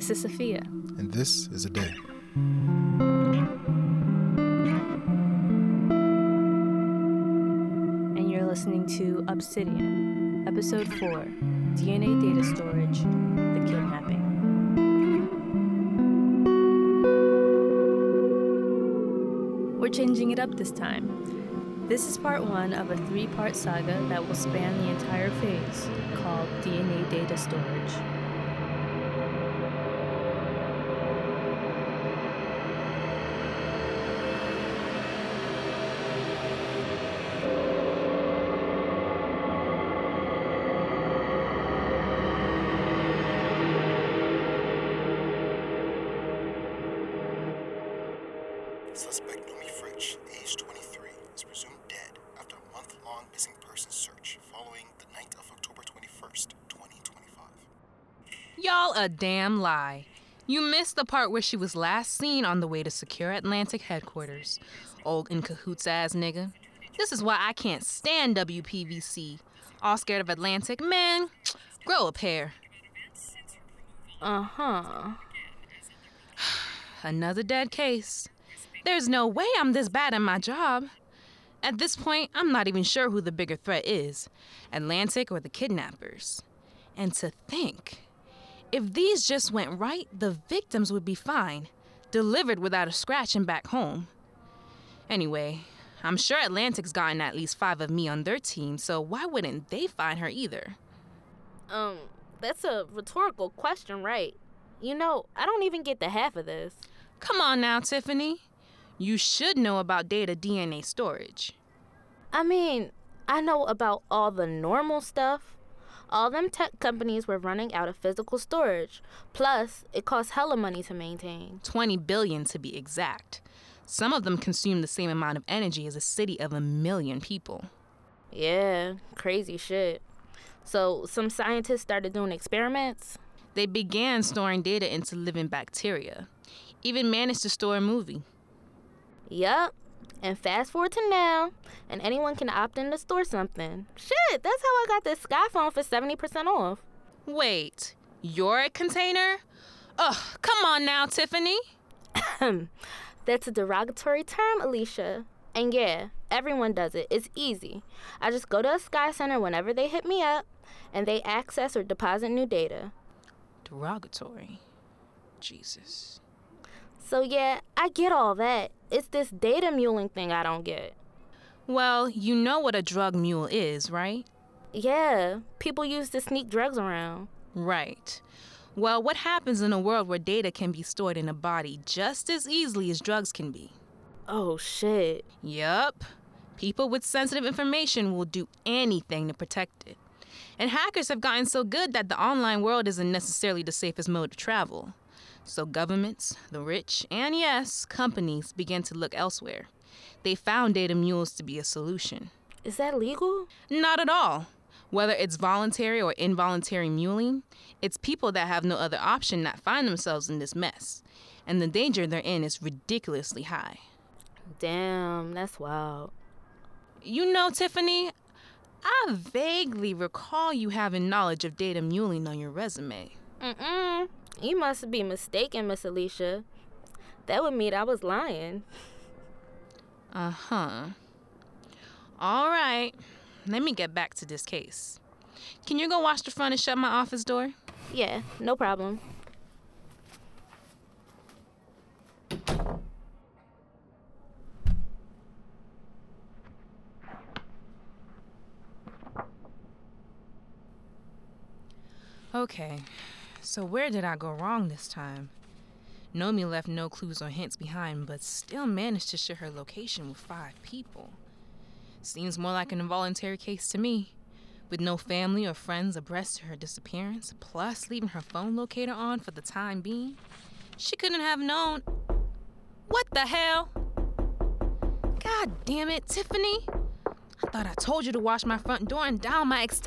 This is Sophia. And this is a day. And you're listening to Obsidian, Episode 4 DNA Data Storage The Kidnapping. We're changing it up this time. This is part one of a three part saga that will span the entire phase called DNA Data Storage. Suspect Nomi Fritsch, age 23, is presumed dead after a month long missing persons search following the night of October 21st, 2025. Y'all a damn lie. You missed the part where she was last seen on the way to secure Atlantic headquarters. Old in cahoots ass nigga. This is why I can't stand WPVC. All scared of Atlantic? Man, grow a pair. Uh huh. Another dead case. There's no way I'm this bad at my job. At this point, I'm not even sure who the bigger threat is Atlantic or the kidnappers. And to think, if these just went right, the victims would be fine, delivered without a scratch and back home. Anyway, I'm sure Atlantic's gotten at least five of me on their team, so why wouldn't they find her either? Um, that's a rhetorical question, right? You know, I don't even get the half of this. Come on now, Tiffany. You should know about data DNA storage. I mean, I know about all the normal stuff. All them tech companies were running out of physical storage. Plus, it costs hella money to maintain. 20 billion to be exact. Some of them consume the same amount of energy as a city of a million people. Yeah, crazy shit. So, some scientists started doing experiments. They began storing data into living bacteria, even managed to store a movie. Yup. And fast forward to now, and anyone can opt in to store something. Shit, that's how I got this Sky phone for 70% off. Wait, you're a container? Ugh, come on now, Tiffany. That's a derogatory term, Alicia. And yeah, everyone does it. It's easy. I just go to a Sky Center whenever they hit me up, and they access or deposit new data. Derogatory. Jesus. So yeah, I get all that. It's this data muling thing I don't get. Well, you know what a drug mule is, right? Yeah, people use to sneak drugs around. Right. Well, what happens in a world where data can be stored in a body just as easily as drugs can be? Oh shit. Yup. People with sensitive information will do anything to protect it. And hackers have gotten so good that the online world isn't necessarily the safest mode of travel. So governments, the rich, and yes, companies began to look elsewhere. They found data mules to be a solution. Is that legal? Not at all. Whether it's voluntary or involuntary muling, it's people that have no other option that find themselves in this mess. And the danger they're in is ridiculously high. Damn, that's wild. You know, Tiffany, I vaguely recall you having knowledge of data muling on your resume. Mm-mm. You must be mistaken, Miss Alicia. That would mean I was lying. Uh huh. All right. Let me get back to this case. Can you go wash the front and shut my office door? Yeah, no problem. Okay, so where did I go wrong this time? Nomi left no clues or hints behind, but still managed to share her location with five people. Seems more like an involuntary case to me. With no family or friends abreast to her disappearance, plus leaving her phone locator on for the time being, she couldn't have known. What the hell? God damn it, Tiffany! I thought I told you to wash my front door and dial my ex.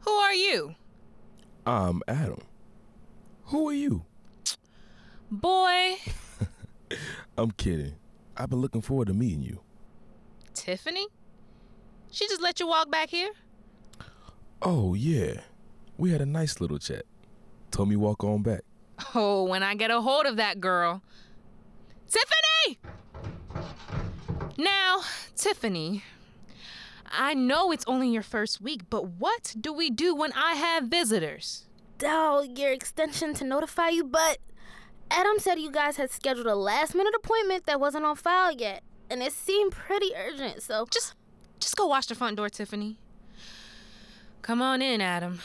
Who are you? I'm Adam. Who are you? Boy, I'm kidding. I've been looking forward to meeting you. Tiffany? She just let you walk back here? Oh, yeah. We had a nice little chat. Told me walk on back. Oh, when I get a hold of that girl. Tiffany! Now, Tiffany, I know it's only your first week, but what do we do when I have visitors? Dial your extension to notify you, but Adam said you guys had scheduled a last minute appointment that wasn't on file yet, and it seemed pretty urgent, so. Just just go watch the front door, Tiffany. Come on in, Adam.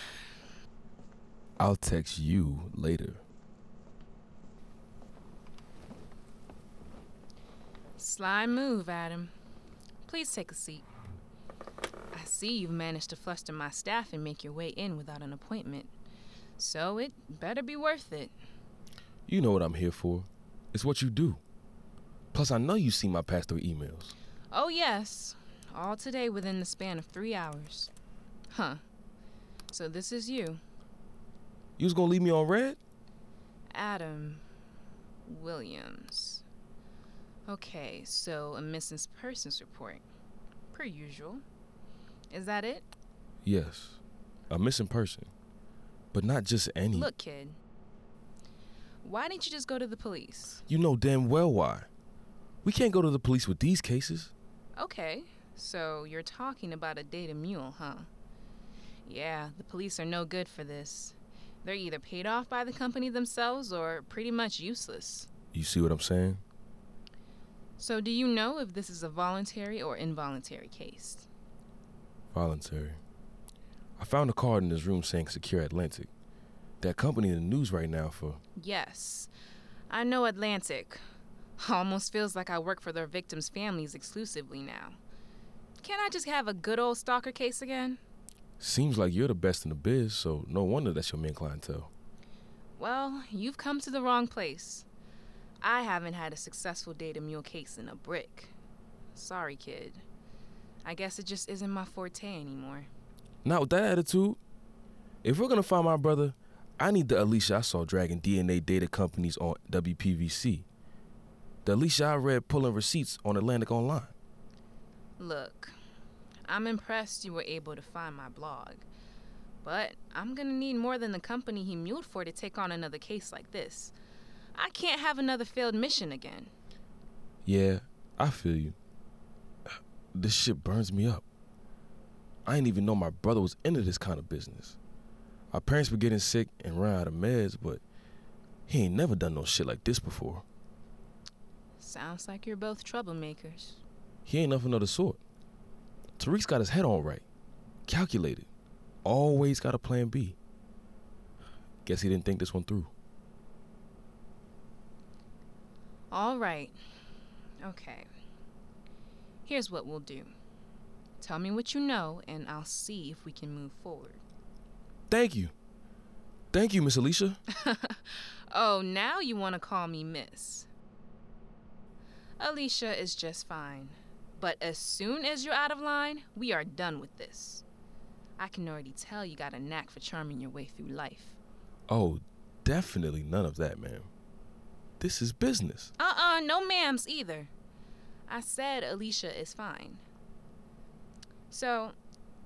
I'll text you later. Sly move, Adam. Please take a seat. I see you've managed to fluster my staff and make your way in without an appointment. So it better be worth it. You know what I'm here for. It's what you do. Plus, I know you see my pastor emails. Oh, yes. All today within the span of three hours. Huh. So this is you, You was gonna leave me on read? Adam Williams. Okay, so a missing persons report. Per usual. Is that it? Yes. A missing person. But not just any. Look, kid. Why didn't you just go to the police? You know damn well why. We can't go to the police with these cases. Okay, so you're talking about a data mule, huh? Yeah, the police are no good for this. They're either paid off by the company themselves or pretty much useless. You see what I'm saying? So, do you know if this is a voluntary or involuntary case? Voluntary. I found a card in this room saying Secure Atlantic. That company in the news right now for. Yes. I know Atlantic. Almost feels like I work for their victims' families exclusively now. Can't I just have a good old stalker case again? Seems like you're the best in the biz, so no wonder that's your main clientele. Well, you've come to the wrong place. I haven't had a successful data mule case in a brick. Sorry, kid. I guess it just isn't my forte anymore. Not with that attitude. If we're gonna find my brother, I need the Alicia I saw dragging DNA data companies on WPVC. The Alicia I read pulling receipts on Atlantic Online. Look, I'm impressed you were able to find my blog. But I'm gonna need more than the company he muled for to take on another case like this. I can't have another failed mission again. Yeah, I feel you. This shit burns me up. I didn't even know my brother was into this kind of business. Our parents were getting sick and ran out of meds, but he ain't never done no shit like this before. Sounds like you're both troublemakers. He ain't nothing of the sort. Tariq's got his head on right, calculated, always got a plan B. Guess he didn't think this one through. All right. Okay. Here's what we'll do tell me what you know, and I'll see if we can move forward. Thank you. Thank you, Miss Alicia. Oh, now you want to call me Miss. Alicia is just fine. But as soon as you're out of line, we are done with this. I can already tell you got a knack for charming your way through life. Oh, definitely none of that, ma'am. This is business. Uh uh no ma'ams either. I said Alicia is fine. So,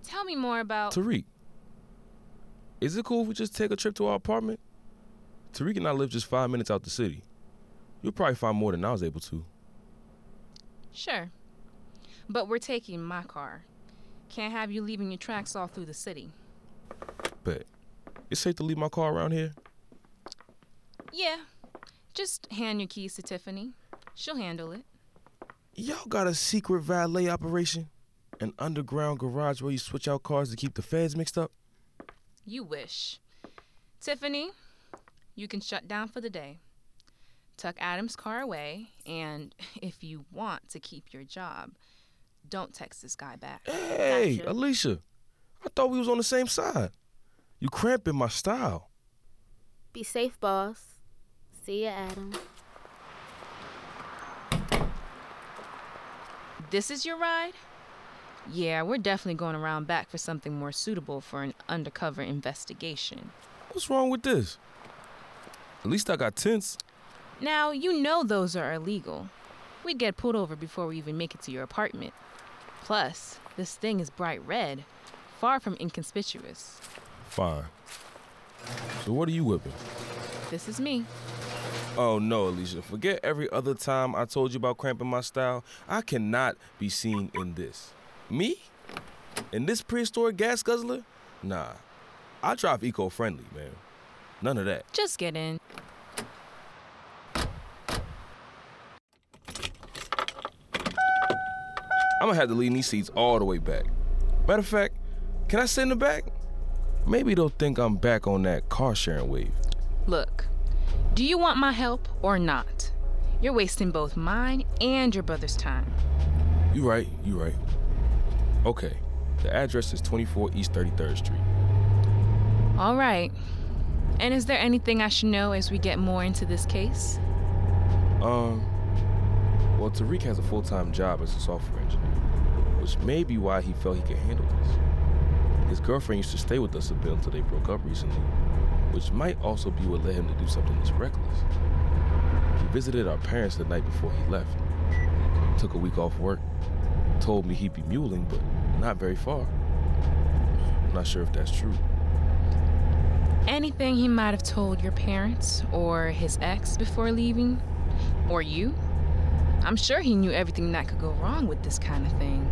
tell me more about. Tariq, is it cool if we just take a trip to our apartment? Tariq and I live just five minutes out the city. You'll probably find more than I was able to. Sure. But we're taking my car. Can't have you leaving your tracks all through the city. But it's safe to leave my car around here. Yeah. Just hand your keys to Tiffany. She'll handle it. Y'all got a secret valet operation? An underground garage where you switch out cars to keep the feds mixed up? You wish. Tiffany, you can shut down for the day. Tuck Adam's car away, and if you want to keep your job, don't text this guy back. Hey, Gotcha. Alicia, I thought we was on the same side. You cramping my style. Be safe, boss. See ya, Adam. This is your ride? Yeah, we're definitely going around back for something more suitable for an undercover investigation. What's wrong with this? At least I got tents. Now, you know those are illegal. We'd get pulled over before we even make it to your apartment. Plus, this thing is bright red, far from inconspicuous. Fine. So what are you whipping? This is me. Oh no, Alicia. Forget every other time I told you about cramping my style. I cannot be seen in this. Me? In this prehistoric gas guzzler? Nah. I drive eco friendly, man. None of that. Just get in. I'm gonna have to lean these seats all the way back. Matter of fact, can I sit in the back? Maybe they'll think I'm back on that car sharing wave. Look, do you want my help or not? You're wasting both mine and your brother's time. You right, you right. Okay, the address is 24 East 33rd Street. All right. And is there anything I should know as we get more into this case? Um, well, Tariq has a full time job as a software engineer, which may be why he felt he could handle this. His girlfriend used to stay with us a bit until they broke up recently, which might also be what led him to do something this reckless. He visited our parents the night before he left, took a week off work, told me he'd be muling, but not very far. I'm not sure if that's true. Anything he might have told your parents or his ex before leaving? Or you? I'm sure he knew everything that could go wrong with this kind of thing.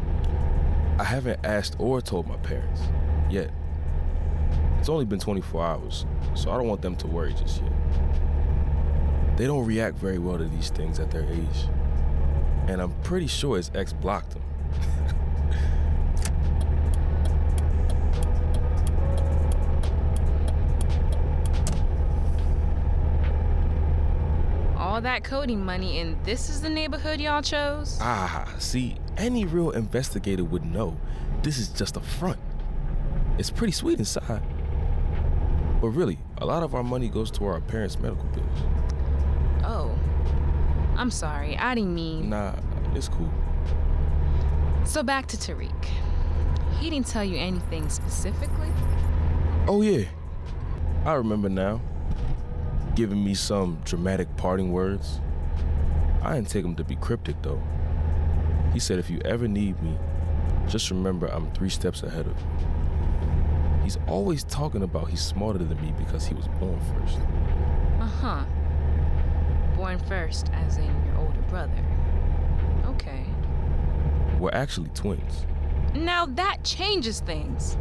I haven't asked or told my parents yet. It's only been 24 hours, so I don't want them to worry just yet. They don't react very well to these things at their age. And I'm pretty sure his ex blocked him. All that coding money, and this is the neighborhood y'all chose? Ah, see, any real investigator would know this is just a front. It's pretty sweet inside. But really, a lot of our money goes to our parents' medical bills. Oh. I'm sorry, I didn't mean. Nah, it's cool. So back to Tariq. He didn't tell you anything specifically? Oh, yeah. I remember now. Giving me some dramatic parting words. I didn't take him to be cryptic, though. He said, if you ever need me, just remember I'm three steps ahead of you. He's always talking about he's smarter than me because he was born first. Uh huh. Born first, as in your older brother. Okay. We're actually twins. Now that changes things.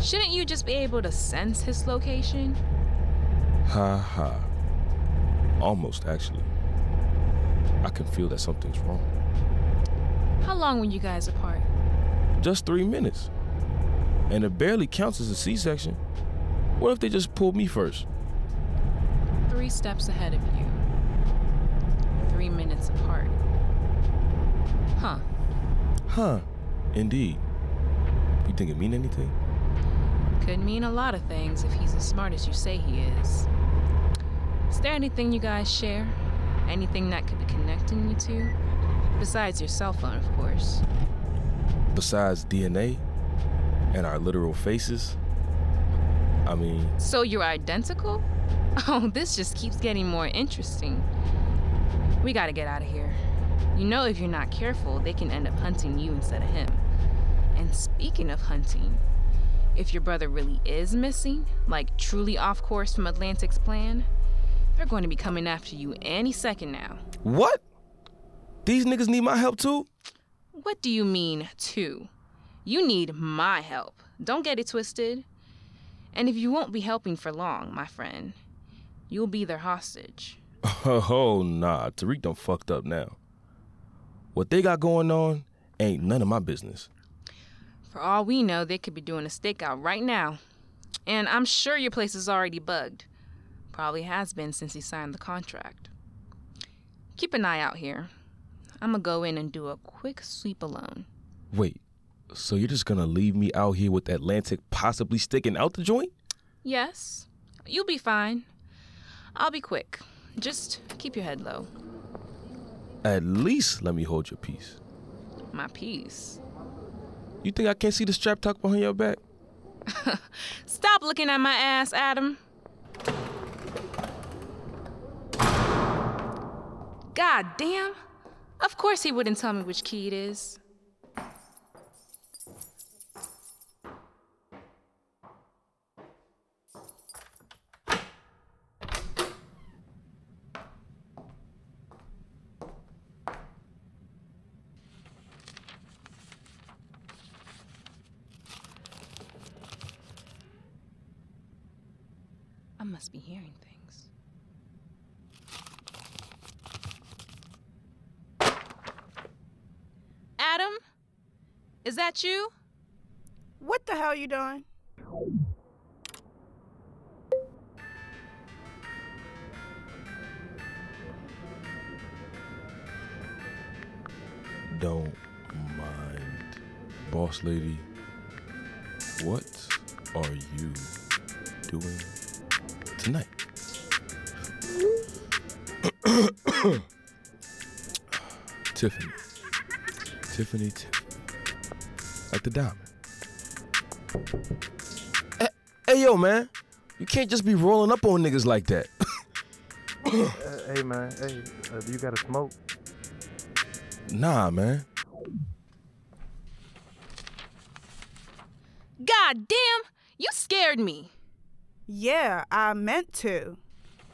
Shouldn't you just be able to sense his location? Ha ha. Almost, actually. I can feel that something's wrong. How long were you guys apart? Just three minutes. And it barely counts as a C section. What if they just pulled me first? Three steps ahead of you. Three minutes apart. Huh. Huh. Indeed. You think it mean anything? Could mean a lot of things if he's as smart as you say he is. Is there anything you guys share? Anything that could be connecting you two? Besides your cell phone, of course. Besides DNA and our literal faces? I mean, So you're identical? Oh, this just keeps getting more interesting. We gotta get out of here. You know, if you're not careful, they can end up hunting you instead of him. And speaking of hunting, if your brother really is missing, like truly off course from Atlantic's plan, they're going to be coming after you any second now. what? These niggas need my help too? What do you mean, too? You need my help. Don't get it twisted. And if you won't be helping for long, my friend, you'll be their hostage. Oh, nah. Tariq done fucked up now. What they got going on ain't none of my business. For all we know, they could be doing a stakeout right now. And I'm sure your place is already bugged. Probably has been since he signed the contract. Keep an eye out here. I'm gonna go in and do a quick sweep alone. Wait, So you're just gonna leave me out here with Atlantic possibly sticking out the joint? Yes, you'll be fine. I'll be quick. Just keep your head low. At least let me hold your piece. My piece. You think I can't see the strap tucked behind your back? Stop looking at my ass, Adam. God damn. Of course he wouldn't tell me which key it is. I must be hearing things. Adam? Is that you? What the hell you doing? Don't mind. Boss lady, what are you doing tonight? Tiffany. Tiffany, Tiffany. Like the diamond. Hey, hey, yo, man. You can't just be rolling up on niggas like that. Uh, hey man, hey, uh, you got a smoke? nah, man. God damn! You scared me. Yeah, I meant to.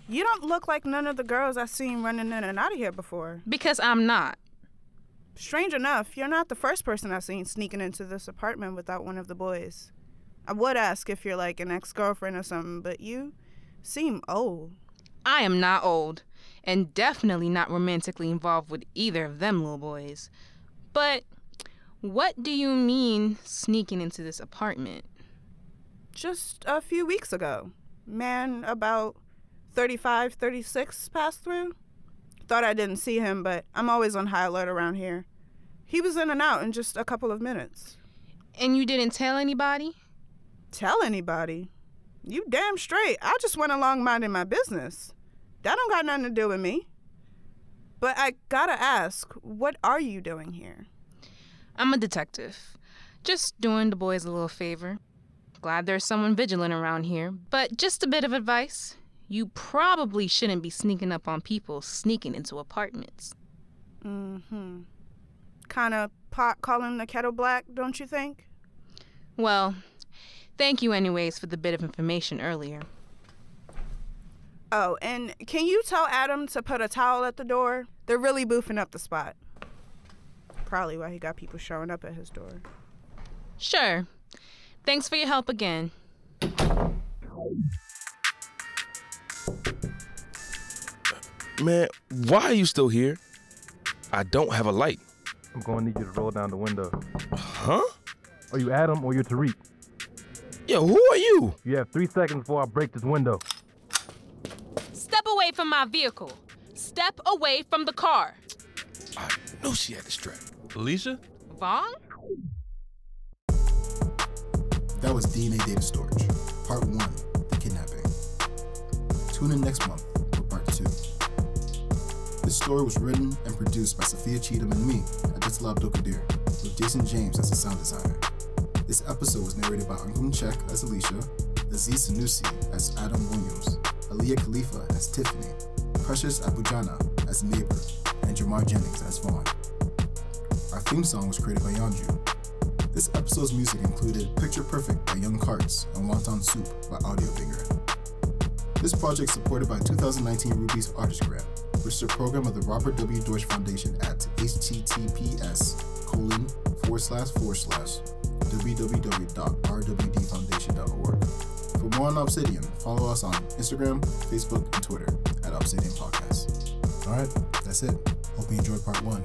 You don't look like none of the girls I've seen running in and out of here before. Because I'm not. Strange enough, you're not the first person I've seen sneaking into this apartment without one of the boys. I would ask if you're like an ex girlfriend or something, but you seem old. I am not old, and definitely not romantically involved with either of them little boys. But what do you mean sneaking into this apartment? Just a few weeks ago, man about 35, 36 passed through. Thought I didn't see him, but I'm always on high alert around here. He was in and out in just a couple of minutes. And you didn't tell anybody? Tell anybody? You damn straight. I just went along minding my business. That don't got nothing to do with me. But I gotta ask, what are you doing here? I'm a detective. Just doing the boys a little favor. Glad there's someone vigilant around here, but just a bit of advice. You probably shouldn't be sneaking up on people sneaking into apartments. Mm-hmm. Kinda pot calling the kettle black, don't you think? Well, thank you, anyways, for the bit of information earlier. Oh, and can you tell Adam to put a towel at the door? They're really boofing up the spot. Probably why he got people showing up at his door. Sure. Thanks for your help again. Man, why are you still here? I don't have a light. I'm gonna need you to roll down the window. Huh? Are you Adam or you're Tariq? Yo, who are you? You have three seconds before I break this window. Step away from my vehicle. Step away from the car. I knew she had the strap. Alicia? Vaughn? That was DNA Data Storage, Part 1 The Kidnapping. Tune in next month for Part 2. This story was written and produced by Sophia Cheatham and me, Aditla Abdulkadir, with Jason James as the sound designer. This episode was narrated by Angum Chek as Alicia, Aziz Sanusi as Adam Williams, Aliyah Khalifa as Tiffany, Precious Abujana as Neighbor, and Jamar Jennings as Vaughn. Our theme song was created by Yanju. This episode's music included Picture Perfect by Young Carts and Wonton Soup by Audio Vigor. This project is supported by 2019 Ruby's Artist Grant, which is a program of the Robert W. Deutsch Foundation at https colon forward slash forward slash www.rwdfoundation.org. For more on Obsidian, follow us on Instagram, Facebook, and Twitter at Obsidian Podcast. All right, that's it. Hope you enjoyed part one